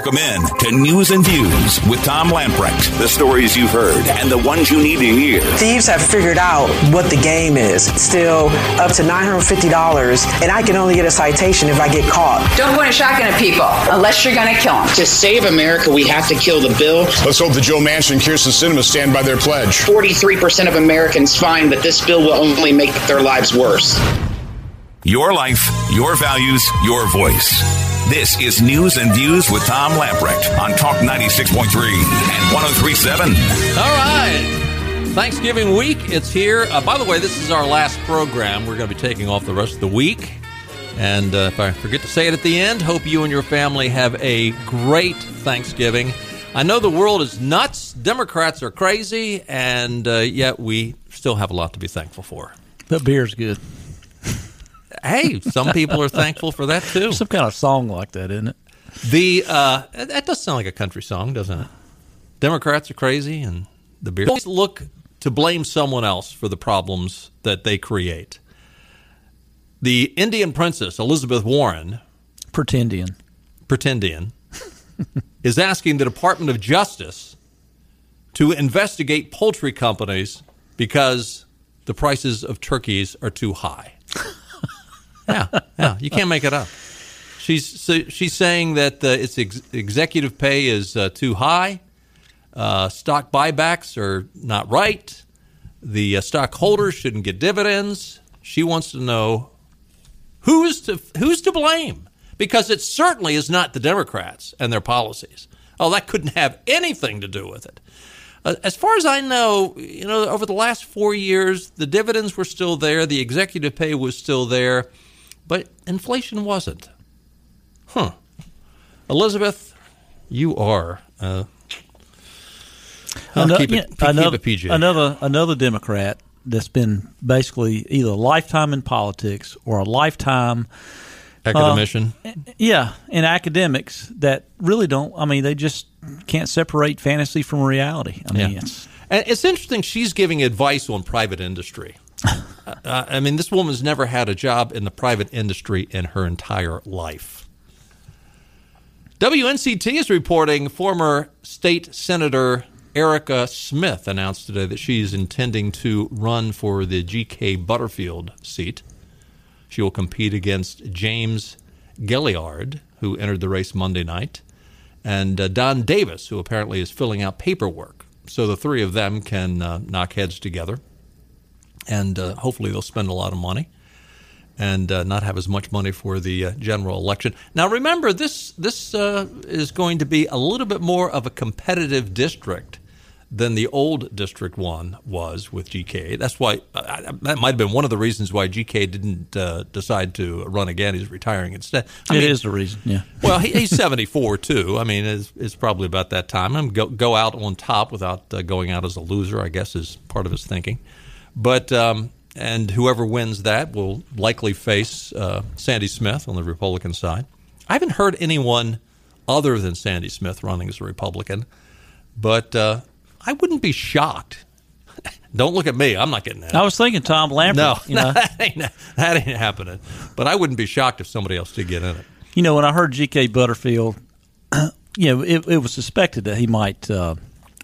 Welcome in to News and Views with Tom Lamprecht. The stories you've heard and the ones you need to hear. Thieves have figured out what the game is. Still up to $950, and I can only get a citation if I get caught. Don't point a shotgun at people unless you're going to kill them. To save America, we have to kill the bill. Let's hope the Joe Manchin and Kyrsten Sinema stand by their pledge. 43% of Americans find that this bill will only make their lives worse. Your life, your values, your voice. This is News and Views with Tom Lamprecht on Talk 96.3 and 1037. All right. Thanksgiving week, it's here. Uh, by the way, this is our last program. We're going to be taking off the rest of the week. And uh, if I forget to say it at the end, hope you and your family have a great Thanksgiving. I know the world is nuts. Democrats are crazy, and uh, yet we still have a lot to be thankful for. That beer's good hey, some people are thankful for that too. Some kind of song like that, isn't it? The uh, that does sound like a country song, doesn't it? Democrats are crazy, and the beer. Always look to blame someone else for the problems that they create. The Indian princess Elizabeth Warren, pretendian, pretendian, is asking the Department of Justice to investigate poultry companies because the prices of turkeys are too high yeah, yeah. You can't make it up. She's she's saying that uh, its ex- executive pay is uh, too high. Uh, stock buybacks are not right. The uh, stockholders shouldn't get dividends. She wants to know who's to who's to blame because it certainly is not the Democrats and their policies. Oh, that couldn't have anything to do with it. Uh, as far as I know, you know, over the last four years, the dividends were still there, the executive pay was still there but inflation wasn't. Huh. Elizabeth, you are. Uh, another, keep it, another, keep it another, another Democrat that's been basically either a lifetime in politics or a lifetime academician. Uh, yeah, in academics that really don't. I mean, they just can't separate fantasy from reality. I mean, yeah. it's and it's interesting. She's giving advice on private industry. Uh, I mean, this woman's never had a job in the private industry in her entire life. WNCT is reporting former state senator Erica Smith announced today that she's intending to run for the GK Butterfield seat. She will compete against James Gailliard, who entered the race Monday night, and uh, Don Davis, who apparently is filling out paperwork. So the three of them can uh, knock heads together and uh, hopefully they'll spend a lot of money and uh, not have as much money for the uh, general election. Now, remember, this this uh, is going to be a little bit more of a competitive district than the old District One was with GK. That's why uh, that might have been one of the reasons why GK didn't uh, decide to run again. He's retiring instead. I it mean, is the reason. Yeah. well, he, he's seventy four too. I mean, it's, it's, probably about that time. And go go out on top without going out as a loser. I guess is part of his thinking. But um, and whoever wins that will likely face uh, Sandy Smith on the Republican side. I haven't heard anyone other than Sandy Smith running as a Republican, but uh, I wouldn't be shocked. Don't look at me. I'm not getting that. I was thinking Tom Lambert. No, you know? that, ain't, that ain't happening. But I wouldn't be shocked if somebody else did get in it. You know, when I heard G.K. Butterfield, you know, it, it was suspected that he might uh,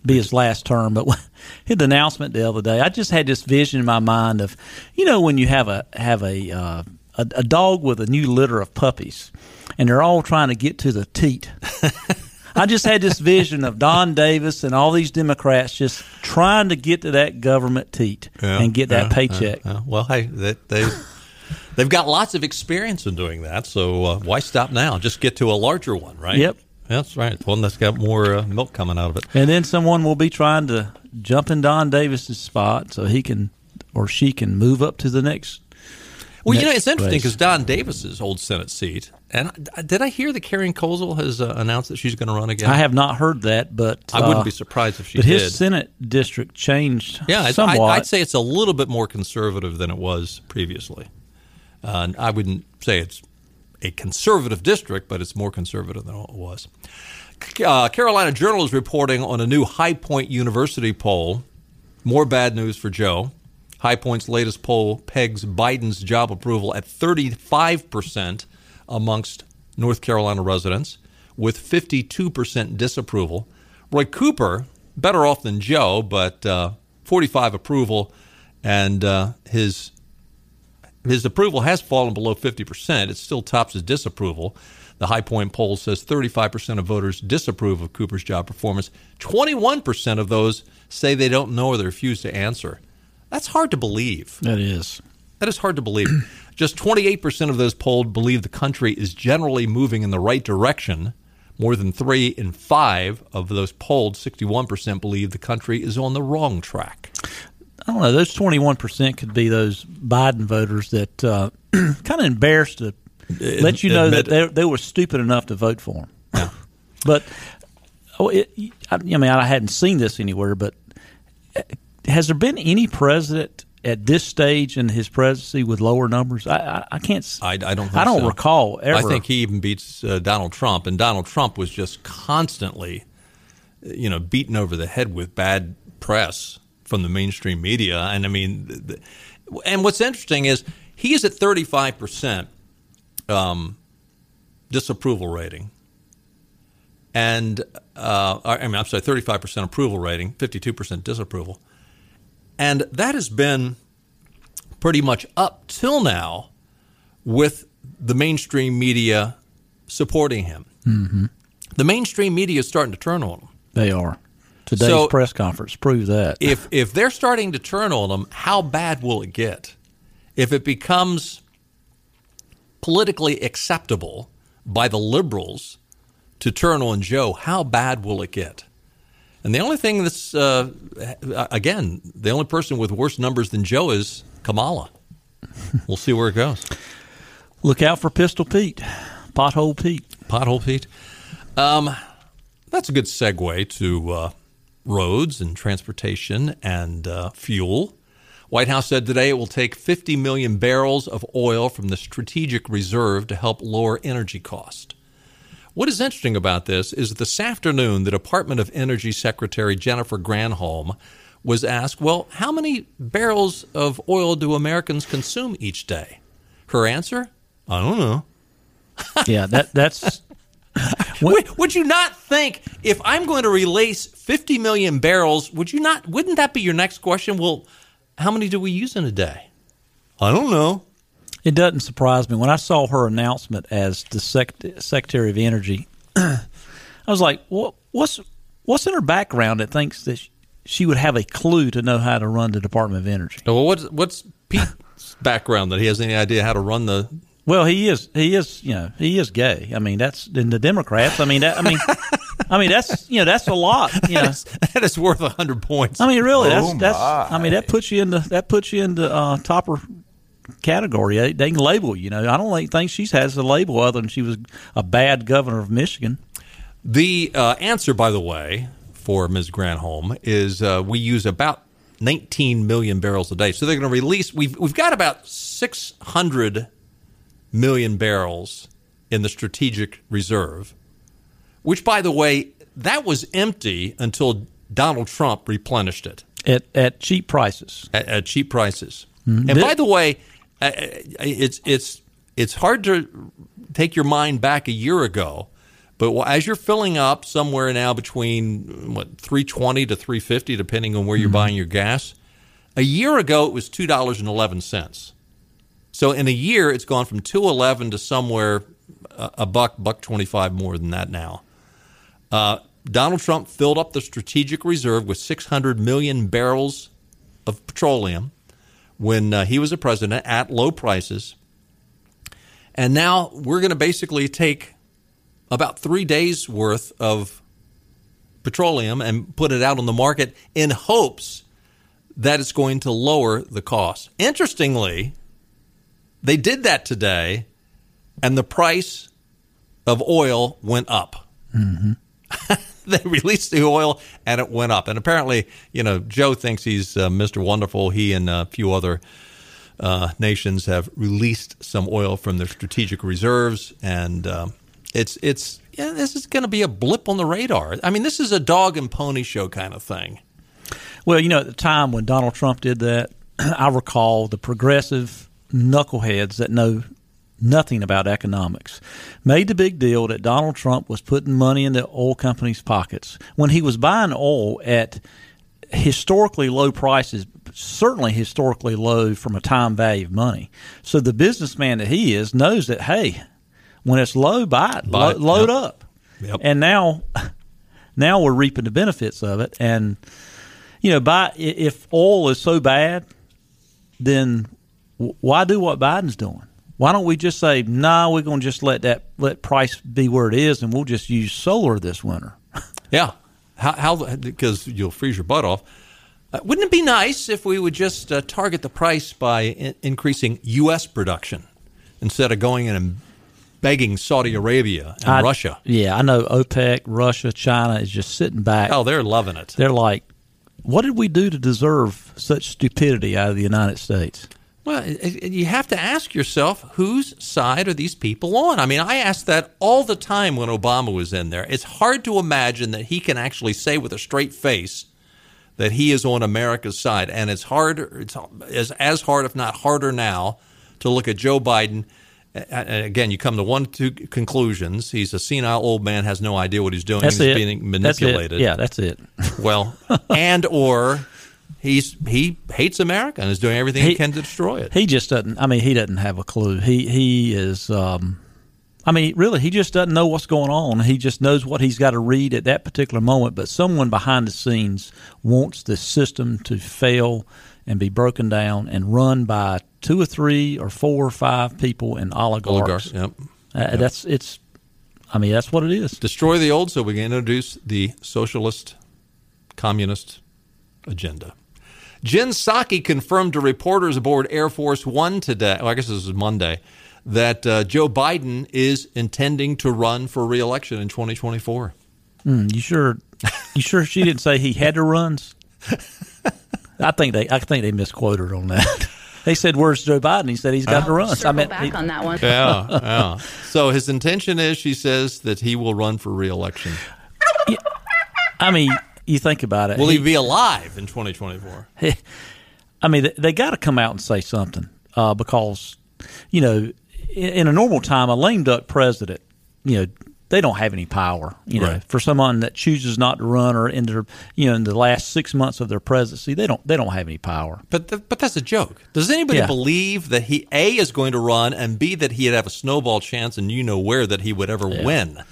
be his last term. But his announcement the other day, I just had this vision in my mind of, you know, when you have a have a uh, a, a dog with a new litter of puppies, and they're all trying to get to the teat. I just had this vision of Don Davis and all these Democrats just trying to get to that government teat yeah, and get that yeah, paycheck. Yeah, well, hey, they, they they've got lots of experience in doing that, so uh, why stop now? Just get to a larger one, right? Yep. That's right. One that's got more uh, milk coming out of it. And then someone will be trying to jump in Don Davis's spot so he can or she can move up to the next. Well, next you know, it's interesting because Don Davis's old Senate seat, and did I hear that Karen Kozel has uh, announced that she's going to run again? I have not heard that, but I wouldn't be uh, surprised if she but did. his Senate district changed. Yeah, somewhat. I'd, I'd say it's a little bit more conservative than it was previously. Uh, I wouldn't say it's a conservative district, but it's more conservative than it was. Uh, Carolina Journal is reporting on a new High Point University poll. More bad news for Joe. High Point's latest poll pegs Biden's job approval at 35% amongst North Carolina residents, with 52% disapproval. Roy Cooper, better off than Joe, but uh, 45 approval, and uh, his his approval has fallen below 50%. It still tops his disapproval. The High Point poll says 35% of voters disapprove of Cooper's job performance. 21% of those say they don't know or they refuse to answer. That's hard to believe. That is. That is hard to believe. Just 28% of those polled believe the country is generally moving in the right direction. More than three in five of those polled, 61% believe the country is on the wrong track. I don't know. Those 21% could be those Biden voters that uh, kind of embarrassed to let you know that they, they were stupid enough to vote for him. Yeah. But oh, it, I, I mean, I hadn't seen this anywhere, but uh, has there been any president at this stage in his presidency with lower numbers? I, I, I can't. I, I don't. I don't so. recall ever. I think he even beats uh, Donald Trump, and Donald Trump was just constantly, you know, beaten over the head with bad press from the mainstream media. And I mean, th- th- and what's interesting is he is at thirty five percent um, disapproval rating, and uh, I mean, I'm sorry, thirty five percent approval rating, fifty two percent disapproval, and that has been pretty much up till now with the mainstream media supporting him. Mm-hmm. The mainstream media is starting to turn on him. they are. Today's So- press conference proved that. If if they're starting to turn on him, how bad will it get? If it becomes politically acceptable by the liberals to turn on Joe, how bad will it get? And the only thing that's uh, again, the only person with worse numbers than Joe is Kamala. We'll see where it goes. Look out for Pistol Pete, Pothole Pete. Pothole Pete. Um, that's a good segue to uh, roads and transportation and uh, fuel. White House said today it will take 50 million barrels of oil from the strategic reserve to help lower energy cost. What is interesting about this is this afternoon, the Department of Energy Secretary Jennifer Granholm was asked, Well, how many barrels of oil do Americans consume each day? Her answer, I don't know. Yeah, that that's Would, would you not think if I'm going to release 50 million barrels, would you not? Wouldn't that be your next question? Well, how many do we use in a day? I don't know. It doesn't surprise me when I saw her announcement as the sec- Secretary of Energy. I was like, "What? What's what's in her background that thinks that sh- she would have a clue to know how to run the Department of Energy?" Well, what's what's Pete's background that he has any idea how to run the? Well, he is he is you know he is gay. I mean, that's in the Democrats. I mean, that, I mean, I mean that's you know that's a lot. You know, That is worth a hundred points. I mean, really, that's Oh, that's. my. I mean, that puts you into that puts you into uh, topper category. They, they can label you. Know, I don't think, think she has a label other than she was a bad governor of Michigan. The uh, answer, by the way, for Ms. Granholm is uh, we use about 19 million barrels a day. So they're going to release. We've we've got about 600 million barrels in the strategic reserve, which, by the way, that was empty until Donald Trump replenished it at at cheap prices. at, at cheap prices. Mm-hmm. And by the way, it's it's it's hard to take your mind back a year ago, but as you're filling up somewhere now between what 320 to 350 depending on where you're buying your gas, a year ago it was $2.11. So in a year it's gone from 211 to somewhere a, a buck buck 25 more than that now. Uh, Donald Trump filled up the strategic reserve with 600 million barrels of petroleum when uh, he was a president at low prices. And now we're going to basically take about three days worth of petroleum and put it out on the market in hopes that it's going to lower the cost. Interestingly, they did that today, and the price of oil went up. they released the oil and it went up. And apparently, you know, Joe thinks he's uh, Mr. Wonderful. He and a few other uh, nations have released some oil from their strategic reserves, and um, it's it's yeah, this is going to be a blip on the radar. I mean, this is a dog and pony show kind of thing. Well, you know, at the time when Donald Trump did that, I recall the progressive knuckleheads that know nothing about economics, made the big deal that Donald Trump was putting money in the oil companies' pockets when he was buying oil at historically low prices, certainly historically low from a time value of money. So the businessman that he is knows that hey, when it's low, buy it, Buy lo- load yep. up. Yep. And now, now we're reaping the benefits of it. And you know, buy i- if oil is so bad, then why do what Biden's doing? Why don't we just say, no, nah, we're going to just let that let price be where it is, and we'll just use solar this winter. Yeah. How, how because you'll freeze your butt off. Uh, wouldn't it be nice if we would just uh, target the price by in- increasing U.S. production instead of going in and begging Saudi Arabia and I- Russia? Yeah, I know OPEC, Russia, China is just sitting back. Oh, they're loving it. They're like, what did we do to deserve such stupidity out of the United States? Well, you have to ask yourself whose side are these people on? I mean, I asked that all the time when Obama was in there. It's hard to imagine that he can actually say with a straight face that he is on America's side, and it's hard. It's as hard, if not harder, now to look at Joe Biden. And again, you come to one two conclusions: he's a senile old man, has no idea what he's doing, That's he's it. being That's it. manipulated. Yeah, that's it. Well, and or he's he hates America and is doing everything he, He- can to destroy it. He just doesn't. I mean, he doesn't have a clue. He he is. Um, I mean, really, he just doesn't know what's going on. He just knows what he's got to read at that particular moment. But someone behind the scenes wants the system to fail and be broken down and run by two or three or four or five people and oligarchs. Oligarchs. Yep. Uh, That's it's. I mean, that's what it is. Destroy the old so we can introduce the socialist communist agenda. Jen Psaki confirmed to reporters aboard Air Force One today, well, I guess this is Monday, that uh, Joe Biden is intending to run for reelection in 2024. Mm, you sure? You sure she didn't say he had to runs? I think they. I think they misquoted on that. They said, "Where's Joe Biden?" He said he's got to run. Circle I mean, back he- on that one. Yeah, yeah. So his intention is, she says, that he will run for reelection. I mean, you think about it. Will he He- be alive in 2024? I mean, they, they got to come out and say something uh, because, you know, in, in a normal time, a lame duck president, you know, they don't have any power. You know, Right. for someone that chooses not to run or in their, you know, in the last six months of their presidency, they don't they don't have any power. But th- but that's a joke. Does anybody Yeah. believe that he a is going to run and b that he'd have a snowball chance and you know where that he would ever win?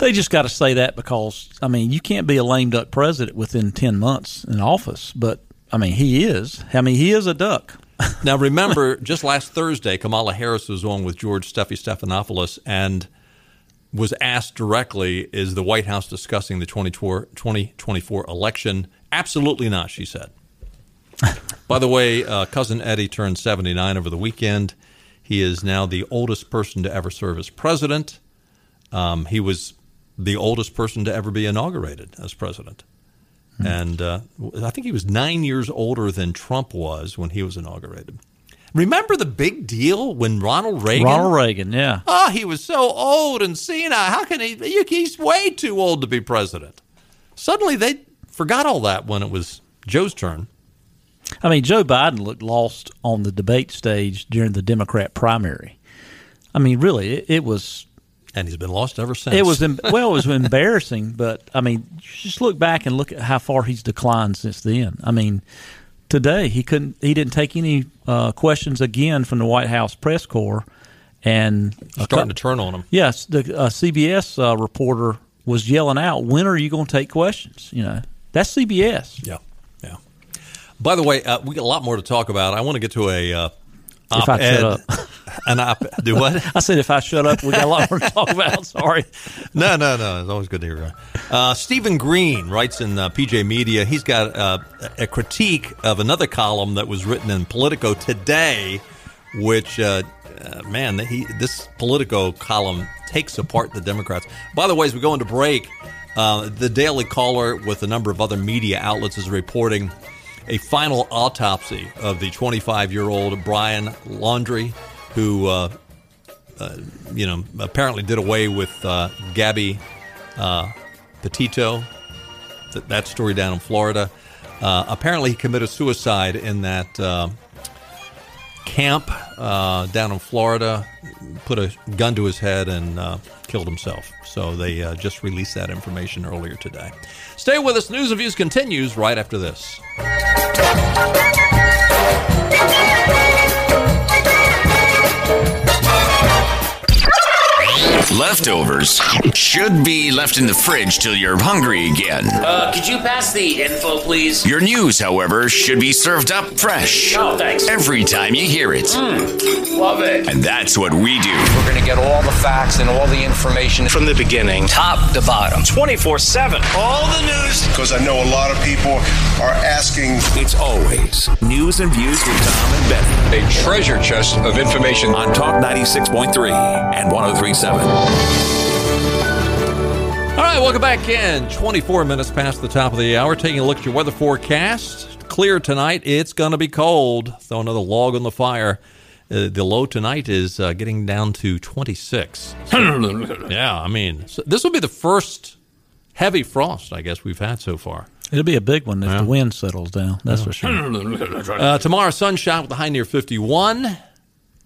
They just got to say that because I mean, you can't be a lame duck president within ten months in office. But I mean, he is. I mean, he is a duck. Now remember, just last Thursday, Kamala Harris was on with George Steffi Stephanopoulos and was asked directly, "Is the White House discussing the 2024 2024 election?" Absolutely not, she said. By the way, uh, cousin Eddie turned 79 over the weekend. He is now the oldest person to ever serve as president. Um, he was the oldest person to ever be inaugurated as president. And uh, I think he was nine years older than Trump was when he was inaugurated. Remember the big deal when Ronald Reagan? Ronald Reagan, yeah. Oh, he was so old and senile. How can he? you- He's way too old to be president. Suddenly they forgot all that when it was Joe's turn. I mean, Joe Biden looked lost on the debate stage during the Democrat primary. I mean, really, it, it was And he's been lost ever since. it was em- well, it was embarrassing. But I mean, just look back and look at how far he's declined since then. I mean, today he couldn't, he didn't take any uh, questions again from the White House press corps, and starting to turn on him. Yes, the uh, CBS uh, reporter was yelling out, "When are you going to take questions?" You know, that's CBS. Yeah, yeah. By the way, uh, we got a lot more to talk about. I want to get to a If I shut up. An op do what? I said, if I shut up, we got a lot more to talk about. Sorry. no, no, no. It's always good to hear. Uh, Stephen Green writes in uh, PJ Media. He's got uh, a critique of another column that was written in Politico today, which, uh, uh, man, he, this Politico column takes apart the Democrats. By the way, as we go into break, uh, the Daily Caller, with a number of other media outlets, is reporting a final autopsy of the 25 year old Brian Laundrie, who uh, you know, apparently did away with uh, Gabby uh, Petito. Th- that story down in Florida. Uh, apparently, he committed suicide in that uh, camp uh, down in Florida. put a gun to his head and uh, killed himself. So they uh, just released that information earlier today. Stay with us. News and Views continues right after this. Leftovers should be left in the fridge till you're hungry again. Uh, could you pass the info, please? Your news, however, should be served up fresh. Oh, thanks. Every time you hear it. Love it. And that's what we do. We're going to get all the facts and all the information From the beginning, top to bottom. 24 7. All the news. Because I know a lot of people are asking. It's always news and views with Tom and Benny A treasure chest of information. on Talk 96.3 and 1037. All right, welcome back in. 24 minutes past the top of the hour. Taking a look at your weather forecast. Clear tonight. It's going to be cold. Throw another log on the fire. Uh, the low tonight is uh, getting down to 26. yeah, I mean, so this will be the first heavy frost, I guess, we've had so far. It'll be a big one if the wind settles down. That's for sure. Uh, tomorrow, sunshine with a high near 51.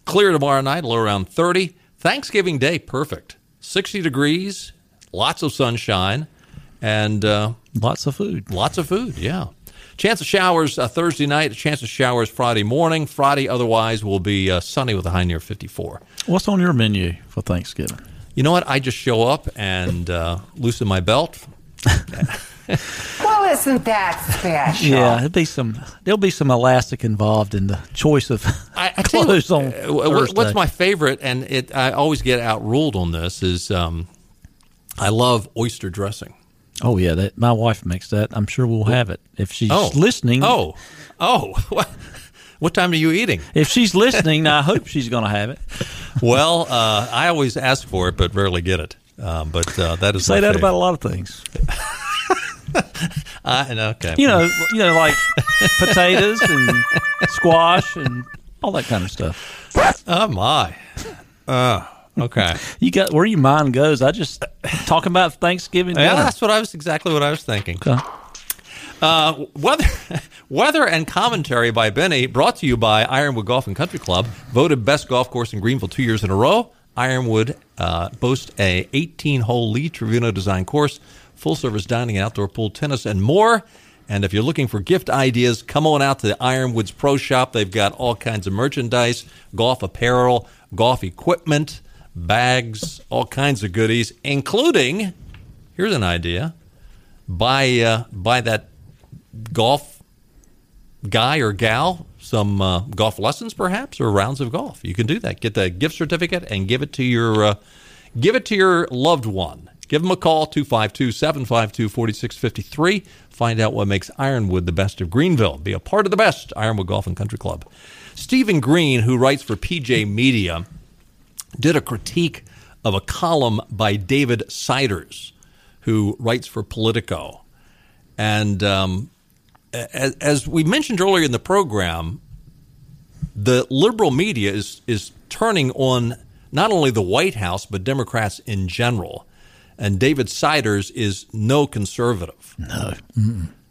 Clear tomorrow night, low around 30. Thanksgiving Day, perfect. 60 degrees, lots of sunshine, and uh, Lots of food. lots of food, yeah. Chance of showers uh, Thursday night, chance of showers Friday morning. Friday, otherwise, will be uh, sunny with a high near 54. What's on your menu for Thanksgiving? You know what? I just show up and uh, loosen my belt. Well, isn't that special? Yeah, it'll be some. There'll be some elastic involved in the choice of I, I tell you clothes on uh, Thursday. What's my favorite, and it I always get outruled on this, is um, I love oyster dressing. Oh yeah, that my wife makes that. I'm sure we'll have it if she's Oh, listening. Oh, oh. What, what time are you eating? if she's listening, I hope she's going to have it. Well, uh, I always ask for it, but rarely get it. Um, but uh, that is Say that favorite. about a lot of things. I know, okay. You know, you know, like potatoes and squash and all that kind of stuff. Oh my. Uh, okay. You got where your mind goes. I just talking about Thanksgiving. Yeah, dinner. that's what I was exactly what I was thinking. Okay. Uh, weather, weather and commentary by Benny, brought to you by Ironwood Golf and Country Club, voted best golf course in Greenville two years in a row. Ironwood uh, boasts a 18-hole Lee Trevino design course, full-service dining, outdoor pool, tennis, and more. And if you're looking for gift ideas, come on out to the Ironwoods Pro Shop. They've got all kinds of merchandise, golf apparel, golf equipment, bags, all kinds of goodies, including here's an idea: buy uh, buy that golf guy or gal some uh, golf lessons, perhaps, or rounds of golf. You can do that. Get the gift certificate and give it to your uh, give it to your loved one. Give them a call 252-752-4653. Find out what makes Ironwood the best of Greenville. Be a part of the best Ironwood Golf and Country Club. Stephen Green, who writes for PJ Media, did a critique of a column by David Siders, who writes for Politico. And um, as we mentioned earlier in the program, the liberal media is is turning on not only the White House but Democrats in general. And David Siders is no conservative. No.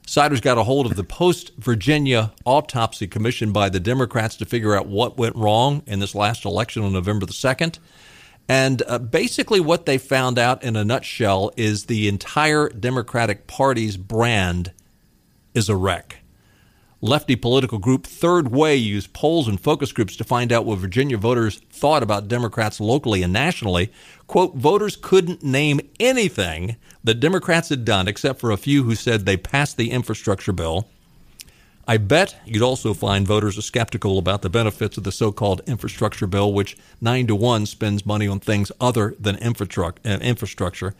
Siders got a hold of the post Virginia autopsy commissioned by the Democrats to figure out what went wrong in this last election on November the 2nd. And uh, basically, what they found out in a nutshell is the entire Democratic Party's brand is a wreck. Lefty political group Third Way used polls and focus groups to find out what Virginia voters thought about Democrats locally and nationally. Quote, voters couldn't name anything that Democrats had done except for a few who said they passed the infrastructure bill. I bet you'd also find voters are skeptical about the benefits of the so called infrastructure bill, which 9 to 1 spends money on things other than uh, infrastructure.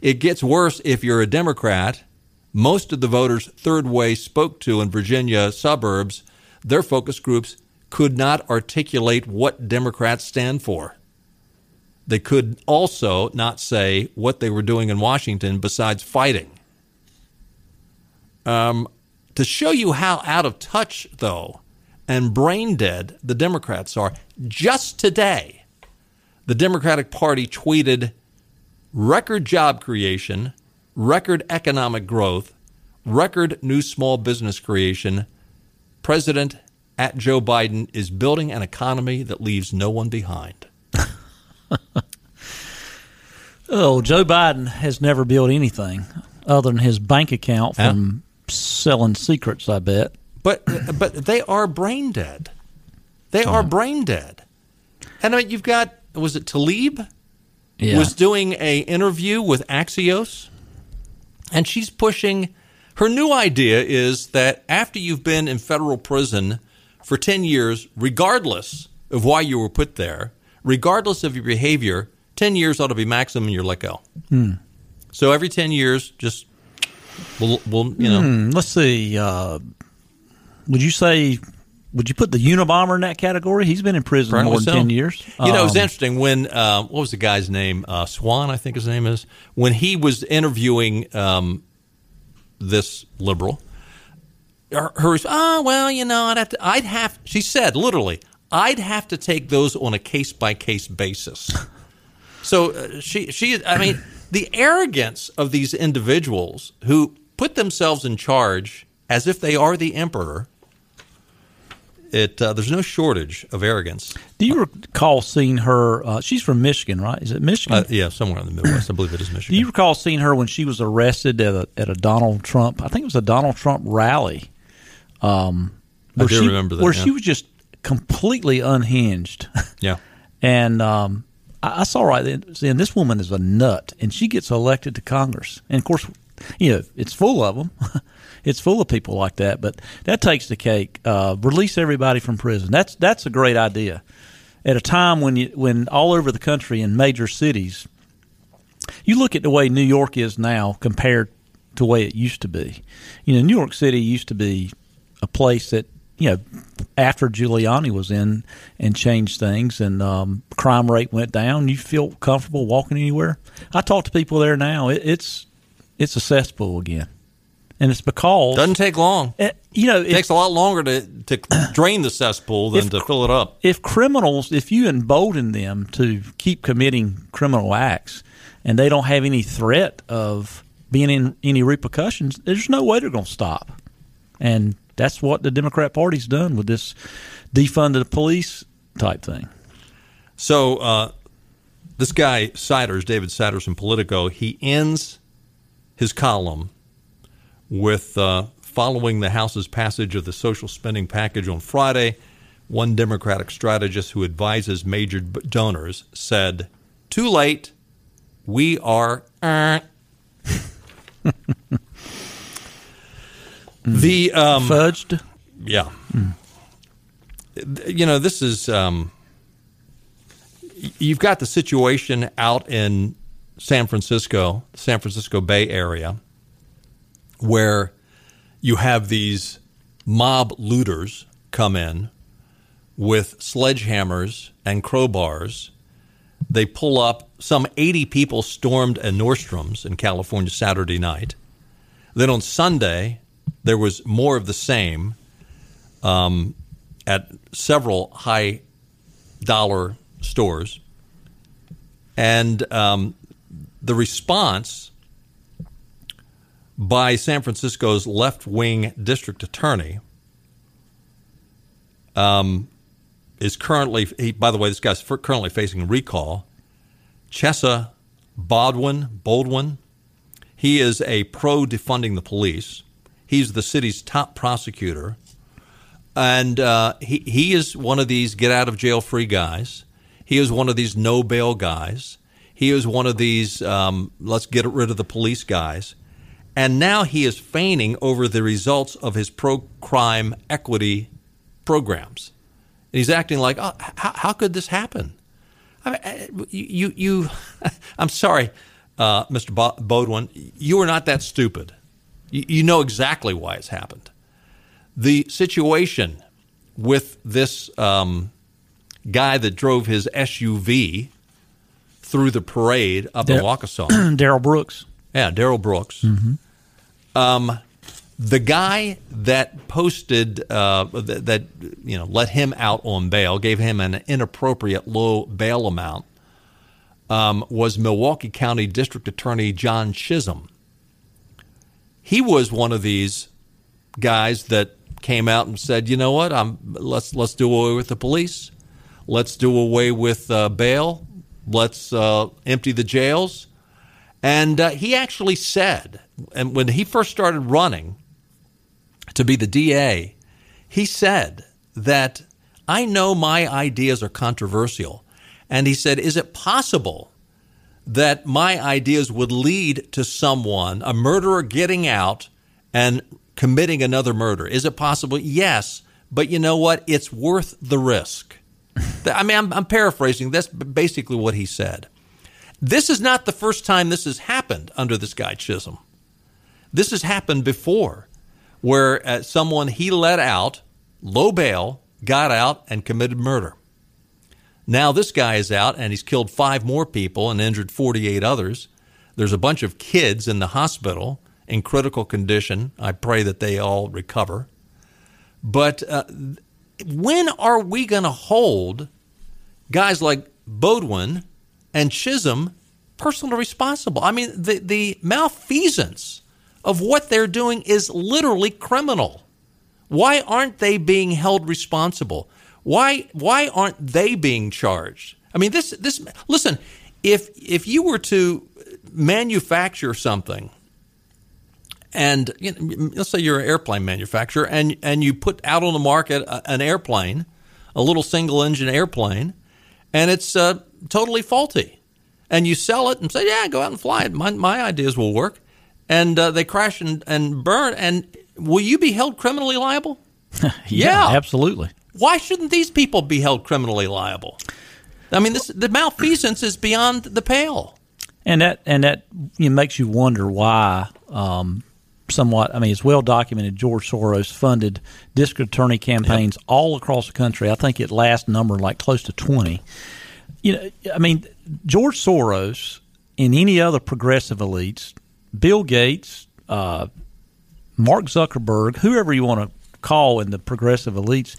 It gets worse if you're a Democrat. Most of the voters Third Way spoke to in Virginia suburbs, their focus groups could not articulate what Democrats stand for. They could also not say what they were doing in Washington besides fighting. Um, to show you how out of touch, though, and brain dead the Democrats are, just today, the Democratic Party tweeted record job creation, record economic growth, record new small business creation. President at Joe Biden is building an economy that leaves no one behind. Oh, Joe Biden has never built anything other than his bank account from selling secrets. I bet. But but they are brain dead. They are brain dead. And I mean, you've got was it Tlaib Yeah. was doing a interview with Axios, and she's pushing. Her new idea is that after you've been in federal prison for ten years, regardless of why you were put there, regardless of your behavior, ten years ought to be maximum, and you're let go. Hmm. So every ten years, just we'll, we'll you know. Hmm, let's see. Uh, would you say? Would you put the Unabomber in that category? He's been in prison Apparently more than so. ten years. You know, it was Um, interesting when uh, what was the guy's name? Uh, Swan, I think his name is. When he was interviewing um, this liberal, her, hers, oh well, you know, I'd have to. I'd have. She said literally, I'd have to take those on a case by case basis. So uh, she, she, I mean, the arrogance of these individuals who put themselves in charge as if they are the emperor. It uh, there's no shortage of arrogance. Do you recall seeing her? Uh, she's from Michigan, right? Is it Michigan? Uh, yeah, somewhere in the Midwest. I believe it is Michigan. Do you recall seeing her when she was arrested at a at a Donald Trump? I think it was a Donald Trump rally. Um, I where do she, remember that, Where yeah. she was just completely unhinged. yeah. And um, I, I saw right then this woman is a nut, and she gets elected to Congress. And of course, you know it's full of them. it's full of people like that. But that takes the cake. Uh, release everybody from prison. That's that's a great idea. At a time when you when all over the country in major cities, you look at the way New York is now compared to the way it used to be. You know, New York City used to be a place that you know after Giuliani was in and changed things and um, crime rate went down. You feel comfortable walking anywhere. I talk to people there now. It, it's it's a cesspool again, and it's because Doesn't take long. Eh, you know It takes a lot longer to, to drain the cesspool than If- to fill it up. if criminals, if you embolden them to keep committing criminal acts and they don't have any threat of being in any repercussions, there's no way they're going to stop. And that's what the Democrat Party's done with this defund the police type thing. So uh, this guy Siders, David Siders from Politico, he ends his column with uh, following the House's passage of the social spending package on Friday. One Democratic strategist who advises major donors said, "Too late. We are." uh." the um, Fudged. yeah. You know, this is um, you've got the situation out in San Francisco, San Francisco Bay Area, where you have these mob looters come in with sledgehammers and crowbars. They pull up. Some 80 people stormed a Nordstrom's in California Saturday night. Then on Sunday, there was more of the same um, at several high dollar stores. And um, the response by San Francisco's left wing district attorney um, is currently, he, by the way, this guy's currently facing recall. Chesa Baldwin, Baldwin, he is a pro defunding the police. He's the city's top prosecutor. And uh, he, he is one of these get out of jail free guys. He is one of these no bail guys. He is one of these um, let's get rid of the police guys. And now he is feigning over the results of his pro crime equity programs. And He's acting like, oh, how, how could this happen? I mean, you, you, I'm sorry, uh, Mr. Bo- Bodwin, you are not that stupid. You, you know exactly why it's happened. The situation with this um, guy that drove his SUV through the parade up in Dar- Waukesha. Darrell Brooks. Yeah, Darrell Brooks. Um, the guy that posted uh, that, that you know let him out on bail, gave him an inappropriate low bail amount, um, was Milwaukee County District Attorney John Chisholm. He was one of these guys that came out and said, "You know what? I'm let's let's do away with the police. Let's do away with uh, bail. Let's uh, empty the jails. And uh, he actually said, and when he first started running to be the DA, he said that I know my ideas are controversial. And he said, Is it possible that my ideas would lead to someone, a murderer, getting out and committing another murder? Is it possible? Yes. But you know what? It's worth the risk. I mean, I'm, I'm paraphrasing. That's basically what he said. This is not the first time this has happened under this guy Chisholm. This has happened before, where uh, someone he let out, low bail, got out and committed murder. Now this guy is out and he's killed five more people and injured 48 others. There's a bunch of kids in the hospital in critical condition. I pray that they all recover. But uh, when are we going to hold guys like Boudin and Chisholm personally responsible? I mean, the, the malfeasance of what they're doing is literally criminal. Why aren't they being held responsible? Why why aren't they being charged? I mean, this this listen, if if you were to manufacture something and you know, let's say you're an airplane manufacturer and and you put out on the market an airplane, a little single engine airplane, and it's uh, totally faulty, and you sell it and say, yeah, go out and fly it. My my ideas will work, and uh, they crash and, and burn, and will you be held criminally liable? yeah, yeah, absolutely. Why shouldn't these people be held criminally liable? I mean, this the malfeasance is beyond the pale. And that and that you know, makes you wonder why um, somewhat. I mean, it's well documented. George Soros funded district attorney campaigns yep. all across the country. I think it last number like close to twenty. You know, I mean, George Soros and any other progressive elites, Bill Gates, uh, Mark Zuckerberg, whoever you want to call in the progressive elites,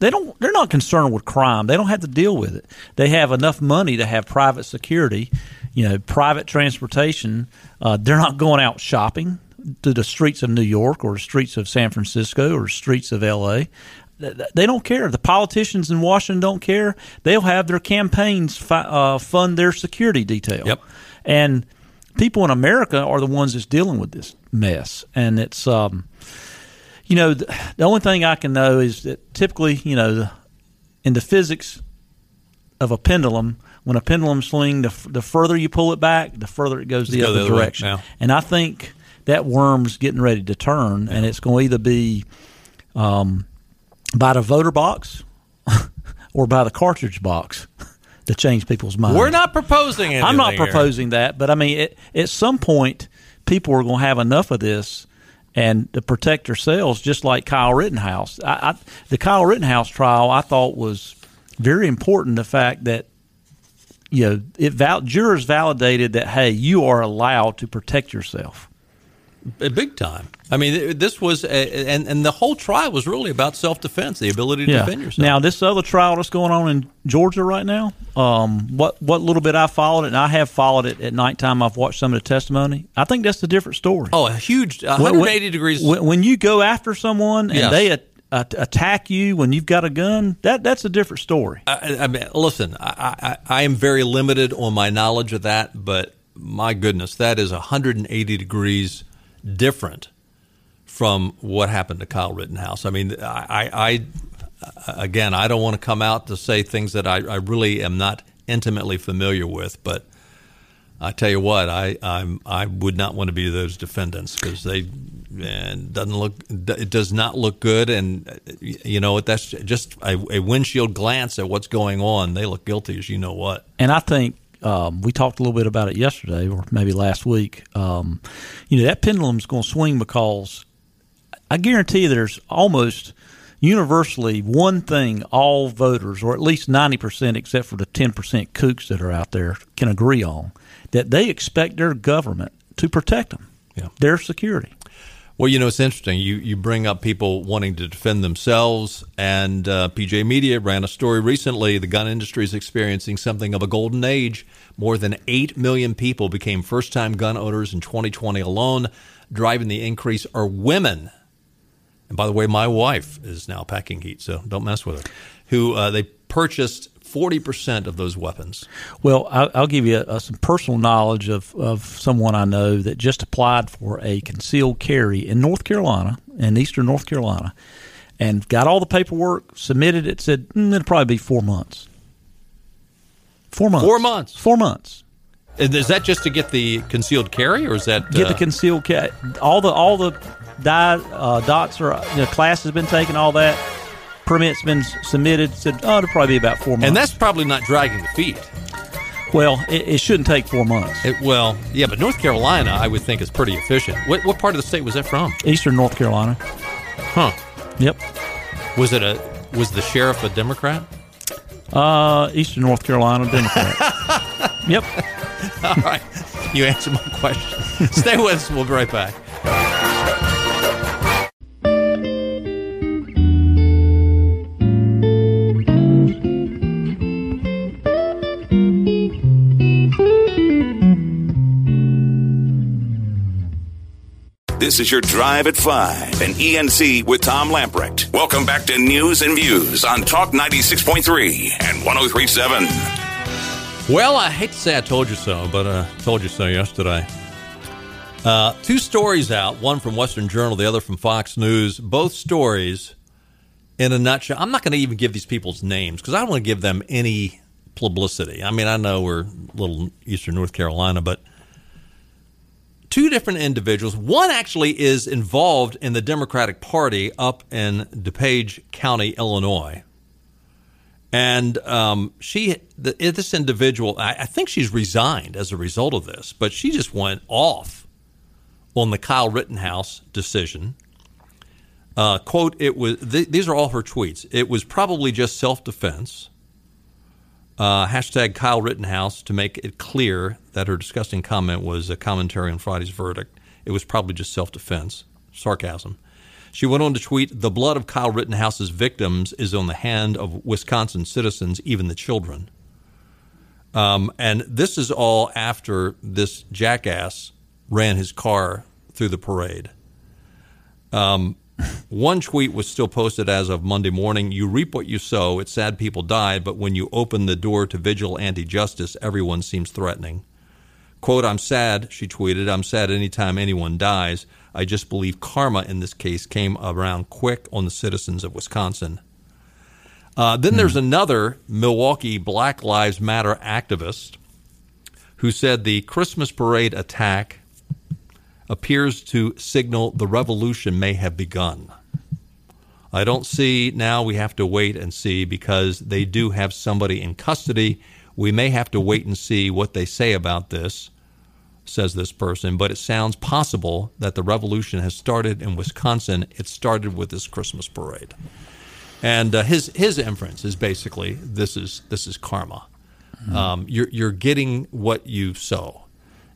they don't. They're not concerned with crime. They don't have to deal with it. They have enough money to have private security, you know, private transportation. Uh, they're not going out shopping to the streets of New York or streets of San Francisco or streets of L.A. They don't care. The politicians in Washington don't care. They'll have their campaigns fi- uh, fund their security detail. Yep. And people in America are the ones that's dealing with this mess. And it's, um, you know, the, the, only thing I can know is that typically, you know, the, in the physics of a pendulum, when a pendulum swings, the, the further you pull it back, the further it goes the go other, the other direction. And I think that worm's getting ready to turn, and it's going to either be um, by the voter box or by the cartridge box to change people's minds. We're not proposing anything. I'm not here. proposing that, but I mean, it, at some point, people are going to have enough of this and to protect themselves, just like Kyle Rittenhouse. I, I, the Kyle Rittenhouse trial, I thought was very important. The fact that you know it val- jurors validated that hey, you are allowed to protect yourself. Big time. I mean, this was, a, and and the whole trial was really about self defense, the ability to yeah. defend yourself. Now, this other trial that's going on in Georgia right now, um, what what little bit I followed it, and I have followed it at nighttime. I've watched some of the testimony. I think that's a different story. Oh, a huge 180 when, degrees. When, when, you go after someone and yes. they a, a, attack you when you've got a gun, that that's a different story. I, I mean, listen, I, I, I am very limited on my knowledge of that, but my goodness, that is 180 degrees different from what happened to Kyle Rittenhouse. I mean, I, I again, I don't want to come out to say things that I, I, really am not intimately familiar with, but I tell you what, I I'm, i would not want to be those defendants because they and doesn't look it does not look good, and you know that's just a, a windshield glance at what's going on. They look guilty as you know what. And I think um, we talked a little bit about it yesterday or maybe last week. Um, you know, that pendulum's going to swing because I guarantee there's almost universally one thing all voters, or at least 90%, except for the 10% kooks that are out there, can agree on that they expect their government to protect them, yeah. their security. Well, you know, it's interesting. You you bring up people wanting to defend themselves, and uh, PJ Media ran a story recently. The gun industry is experiencing something of a golden age. More than 8 million people became first time gun owners in 2020 alone. Driving the increase are women. And by the way, my wife is now packing heat, so don't mess with her. Who uh, they purchased forty percent of those weapons. Well, I'll, I'll give you a, some personal knowledge of, of someone I know that just applied for a concealed carry in North Carolina, in eastern North Carolina, and got all the paperwork, submitted it, said mm, it'll probably be four months. Four months. Four months. Four months. And is that just to get the concealed carry, or is that Get the uh, concealed carry. All the all the die, uh, dots are you know, class has been taken. All that permits been submitted. Said oh, it'll probably be about four months. and that's probably not dragging the feet. well, it, it shouldn't take four months. It, well, yeah, but North Carolina, I would think, is pretty efficient. What, what part of the state was that from? Eastern North Carolina. Huh? Yep. Was it a? Was the sheriff a Democrat? Uh, Eastern North Carolina Democrat. yep. All right, you answered my question. Stay with us. We'll be right back. This is your Drive at 5 and ENC with Tom Lamprecht. Welcome back to News and Views on Talk 96.3 and 1037. Well, I hate to say I told you so, but I told you so yesterday. Uh, two stories out, one from Western Journal, the other from Fox News. Both stories, in a nutshell, I'm not going to even give these people's names because I don't want to give them any publicity. I mean, I know we're little Eastern North Carolina, but two different individuals. One actually is involved in the Democratic Party up in DuPage County, Illinois. And um, she, the, this individual, I, I think she's resigned as a result of this, but she just went off on the Kyle Rittenhouse decision. Uh, quote: It was. Th- these are all her tweets. It was probably just self-defense. Uh, hashtag Kyle Rittenhouse to make it clear that her disgusting comment was a commentary on Friday's verdict. It was probably just self-defense. Sarcasm. She went on to tweet, The blood of Kyle Rittenhouse's victims is on the hand of Wisconsin citizens, even the children. Um, and this is all after this jackass ran his car through the parade. Um, one tweet was still posted as of Monday morning. You reap what you sow. It's sad people died, but when you open the door to vigilante justice, everyone seems threatening. Quote, I'm sad, she tweeted. I'm sad anytime anyone dies. I just believe karma in this case came around quick on the citizens of Wisconsin. Uh, then there's another Milwaukee Black Lives Matter activist who said the Christmas parade attack appears to signal the revolution may have begun. I don't see now we have to wait and see because they do have somebody in custody. We may have to wait and see what they say about this, says this person, but it sounds possible that the revolution has started in Wisconsin. It started with this Christmas parade. And uh, his his inference is basically this is this is karma. Um, you're you're getting what you sow.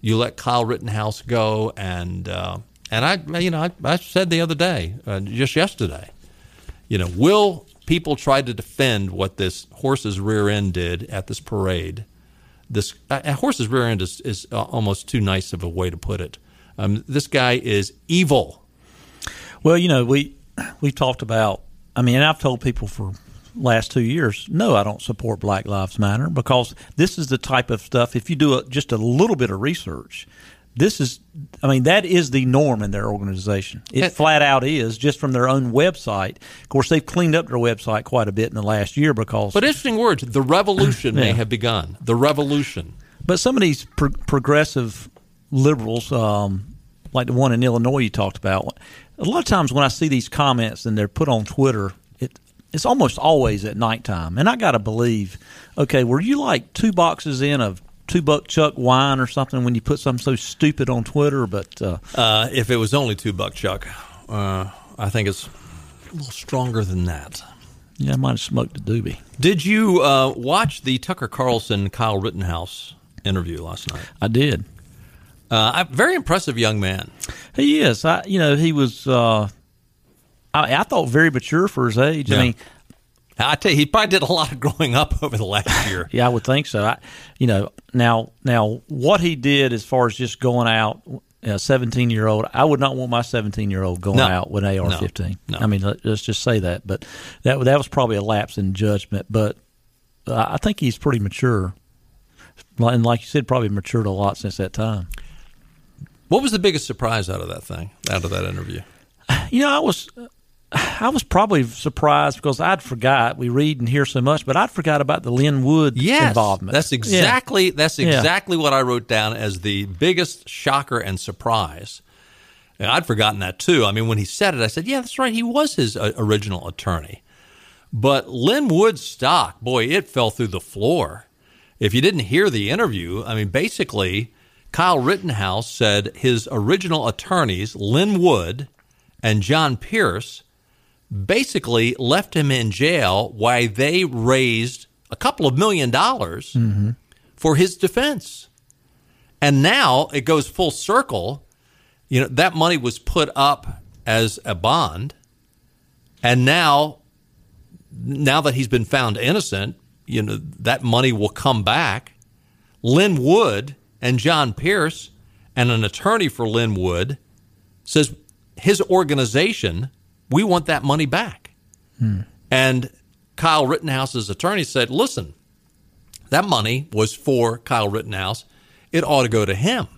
You let Kyle Rittenhouse go, and uh, and I you know I, I said the other day, uh, just yesterday, you know, will people try to defend what this horse's rear end did at this parade? This a horse's rear end is, is uh, almost too nice of a way to put it. Um, this guy is evil. Well, you know, we we talked about. I mean, I've told people for last two years, no, I don't support Black Lives Matter because this is the type of stuff. If you do a, just a little bit of research, this is. I mean, that is the norm in their organization. It flat out is just from their own website. Of course, they've cleaned up their website quite a bit in the last year because. But interesting words. The revolution may have begun. The revolution. But some of these pro- progressive liberals, um, like the one in Illinois you talked about, a lot of times when I see these comments and they're put on Twitter, it it's almost always at nighttime, and I got to believe, okay, were you like two boxes in of two buck chuck wine or something when you put something so stupid on Twitter? But uh, Uh, if it was only two buck chuck, uh, I think it's a little stronger than that. yeah, I might have smoked a doobie. Did you uh, watch the Tucker Carlson Kyle Rittenhouse interview last night? I did. Uh, very impressive young man. He is. I, you know, he was. I, I thought very mature for his age. Yeah. I mean, I tell you, he probably did a lot of growing up over the last year. Yeah, I would think so. I, you know, now now what he did as far as just going out, a seventeen year old, I would not want my seventeen year old going No. out with an AR fifteen. No. I mean, let, let's just say that. But that that was probably a lapse in judgment. But uh, I think he's pretty mature, and like you said, probably matured a lot since that time. What was the biggest surprise out of that thing, out of that interview? You know, I was I was probably surprised because I'd forgot. We read and hear so much, but I'd forgot about the Lin Wood Yes, involvement. That's Yeah. exactly that's Yeah. exactly what I wrote down as the biggest shocker and surprise. And I'd forgotten that too. I mean, when he said it, I said, "Yeah, that's right. He was his uh, original attorney." But Lin Wood's stock, boy, it fell through the floor. If you didn't hear the interview, I mean, basically, Kyle Rittenhouse said his original attorneys, Lin Wood and John Pierce, basically left him in jail while they raised a couple of million dollars mm-hmm. for his defense. And now it goes full circle. You know, that money was put up as a bond. And now now that he's been found innocent, you know, that money will come back. Lin Wood and John Pierce and an attorney for Lin Wood says his organization, we want that money back. And Kyle Rittenhouse's attorney said, listen, that money was for Kyle Rittenhouse. It ought to go to him.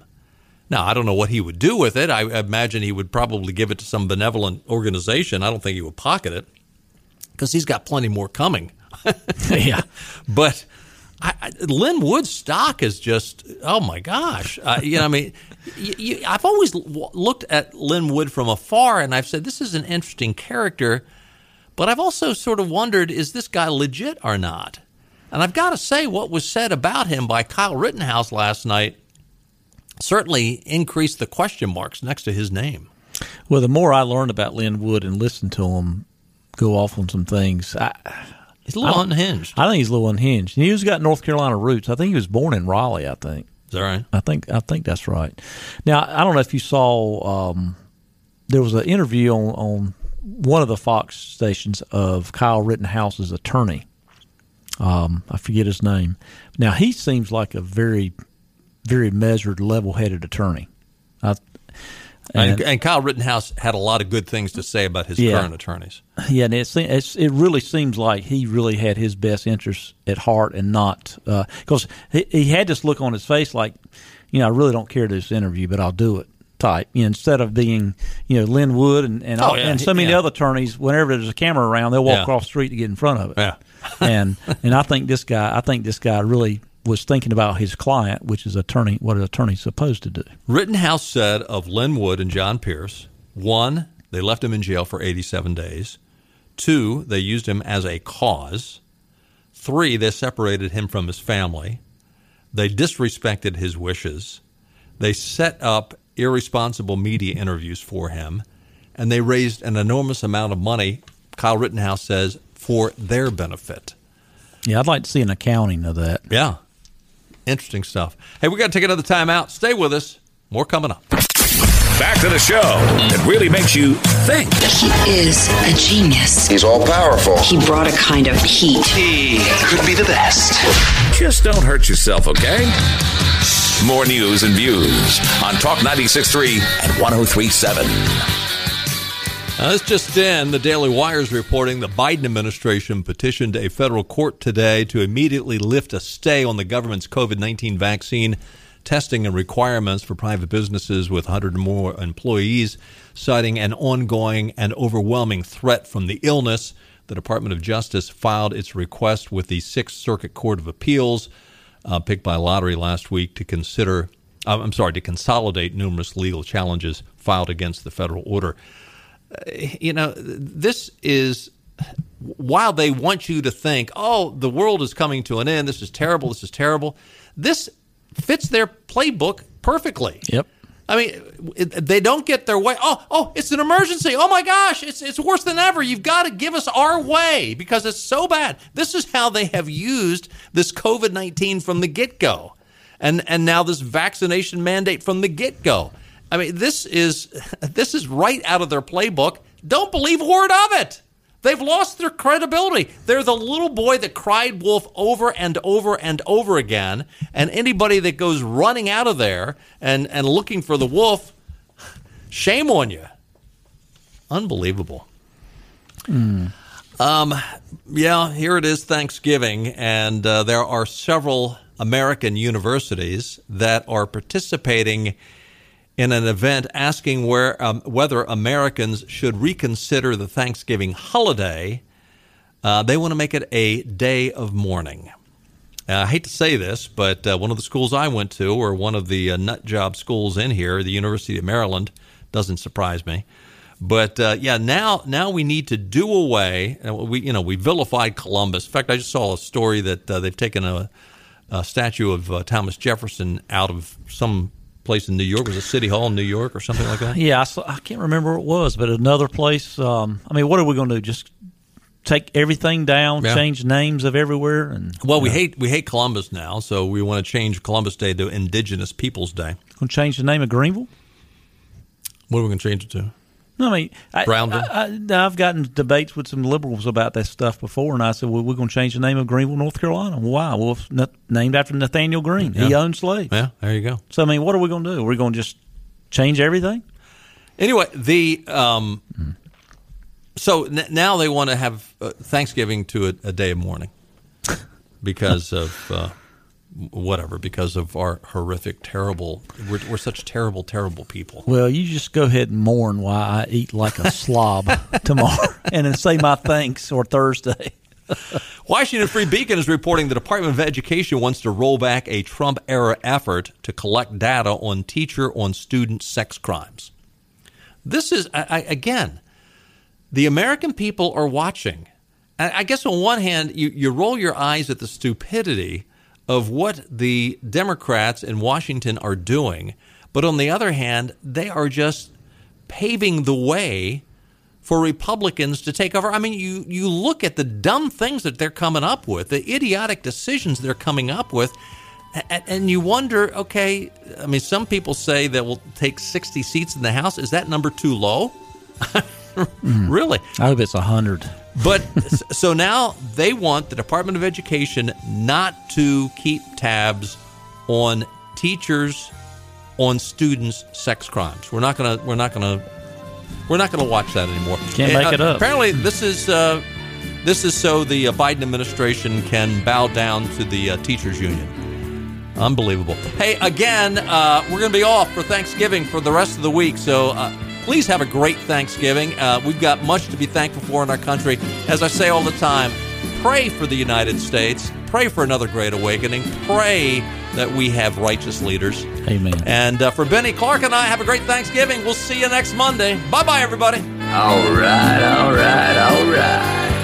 Now, I don't know what he would do with it. I imagine he would probably give it to some benevolent organization. I don't think he would pocket it because he's got plenty more coming. yeah. But I, I, Lin Wood's stock is just, oh my gosh. Uh, you know, I mean, you, you, I've always looked at Lin Wood from afar and I've said, this is an interesting character. But I've also sort of wondered, is this guy legit or not? And I've got to say, what was said about him by Kyle Rittenhouse last night certainly increased the question marks next to his name. Well, the more I learned about Lin Wood and listened to him go off on some things, I, He's a little I unhinged. I think he's a little unhinged. He's got North Carolina roots. I think he was born in Raleigh. I think. Is that right? I think I think that's right. Now I don't know if you saw. Um, there was an interview on, on one of the Fox stations of Kyle Rittenhouse's attorney. Um, I forget his name. Now he seems like a very, very measured, level-headed attorney. I, And, and Kyle Rittenhouse had a lot of good things to say about his Yeah. current attorneys. Yeah, and it, it's, it really seems like he really had his best interests at heart and not uh, because he, he had this look on his face like, you know, I really don't care to this interview, but I'll do it type. You know, instead of being, you know, Lin Wood and and, Oh, all, yeah, and so many yeah. other attorneys, whenever there's a camera around, they'll walk across the street to get in front of it. Yeah. and and I think this guy, I think this guy really was thinking about his client, which is attorney, what an attorney's supposed to do. Rittenhouse said of Lin Wood and John Pierce one, they left him in jail for 87 days. Two, they used him as a cause. Three, they separated him from his family. They disrespected his wishes. They set up irresponsible media interviews for him. And they raised an enormous amount of money, Kyle Rittenhouse says, for their benefit. Yeah, I'd like to see an accounting of that. Yeah. Interesting stuff. Hey, we got to take another time out. Stay with us. More coming up. Back to the show that really makes you think. He is a genius. He's all powerful. He brought a kind of heat. He could be the best. Just don't hurt yourself, okay? More news and views on Talk 96.3 and 103.7. Uh, this just in, the Daily Wire is reporting the Biden administration petitioned a federal court today to immediately lift a stay on the government's COVID 19 vaccine testing and requirements for private businesses with 100 or more employees, citing an ongoing and overwhelming threat from the illness. The Department of Justice filed its request with the Sixth Circuit Court of Appeals, uh, picked by lottery last week, to consider, uh, I'm sorry, to consolidate numerous legal challenges filed against the federal order Uh, you know, this is while they want you to think, oh, the world is coming to an end, this is terrible, this is terrible, this fits their playbook perfectly. Yep. I mean, they don't get their way. Oh, oh, it's an emergency. Oh my gosh, it's it's worse than ever. You've got to give us our way because it's so bad. This is how they have used this COVID nineteen from the get go, and and now this vaccination mandate from the get go. I mean, this is this is right out of their playbook. Don't believe a word of it. They've lost their credibility. They're the little boy that cried wolf over and over and over again. And anybody that goes running out of there and, and looking for the wolf, shame on you. Unbelievable. Um, yeah, here it is Thanksgiving, and uh, there are several American universities that are participating in an event asking where um, whether Americans should reconsider the Thanksgiving holiday. Uh, they want to make it a day of mourning. Uh, I hate to say this, but uh, one of the schools I went to, or one of the uh, nut job schools in here, the University of Maryland, doesn't surprise me. But uh, yeah, now now we need to do away. uh, We you know we vilified Columbus. In fact, I just saw a story that they've taken a, a statue of Thomas Jefferson out of some place in New York. Was it City Hall in New York or something like that? Yeah, I, I can't remember what it was, but another place. Um, I mean, what are we going to do? Just take everything down, Yeah. change names of everywhere, and Well, we hate we hate Columbus now, so we want to change Columbus Day to Indigenous Peoples Day. going to change the name of Greenville. What are we going to change it to? No, I mean, I, Brownville? I, I, I've gotten debates with some liberals about that stuff before, and I said, "Well, we're going to change the name of Greenville, North Carolina." Why? Well, it's na- named after Nathanael Greene. He owned slaves. Yeah, there you go. So, I mean, what are we going to do? We're going to just change everything? Anyway, the um, so n- now they want to have uh, Thanksgiving to a, a day of mourning because of uh, whatever, because of our horrific, terrible. We're, we're such terrible, terrible people. Well, you just go ahead and mourn while I eat like a slob tomorrow, and then say my thanks or Thursday. Washington Free Beacon is reporting the Department of Education wants to roll back a Trump era effort to collect data on teacher on student sex crimes. This is, I, I, again, the American people are watching. I, I guess on one hand, you, you roll your eyes at the stupidity of what the Democrats in Washington are doing, but on the other hand, they are just paving the way for Republicans to take over. I mean, you you look at the dumb things that they're coming up with, the idiotic decisions they're coming up with, and, and you wonder, okay, I mean, some people say that we'll take 60 seats in the House. Is that number too low? really? I hope it's a hundred. But so now they want the Department of Education not to keep tabs on teachers on students' sex crimes. We're not gonna. We're not gonna. We're not gonna watch that anymore. Can't make Uh, it up. Apparently, this is uh, this is so the uh, Biden administration can bow down to the uh, teachers union. Unbelievable. Hey, again, uh, we're going to be off for Thanksgiving for the rest of the week, so uh, please have a great Thanksgiving. Uh, we've got much to be thankful for in our country. As I say all the time, pray for the United States, pray for another great awakening, pray that we have righteous leaders. Amen. And uh, for Benny Clark and I, have a great Thanksgiving. We'll see you next Monday. Bye bye, everybody. All right, all right, all right.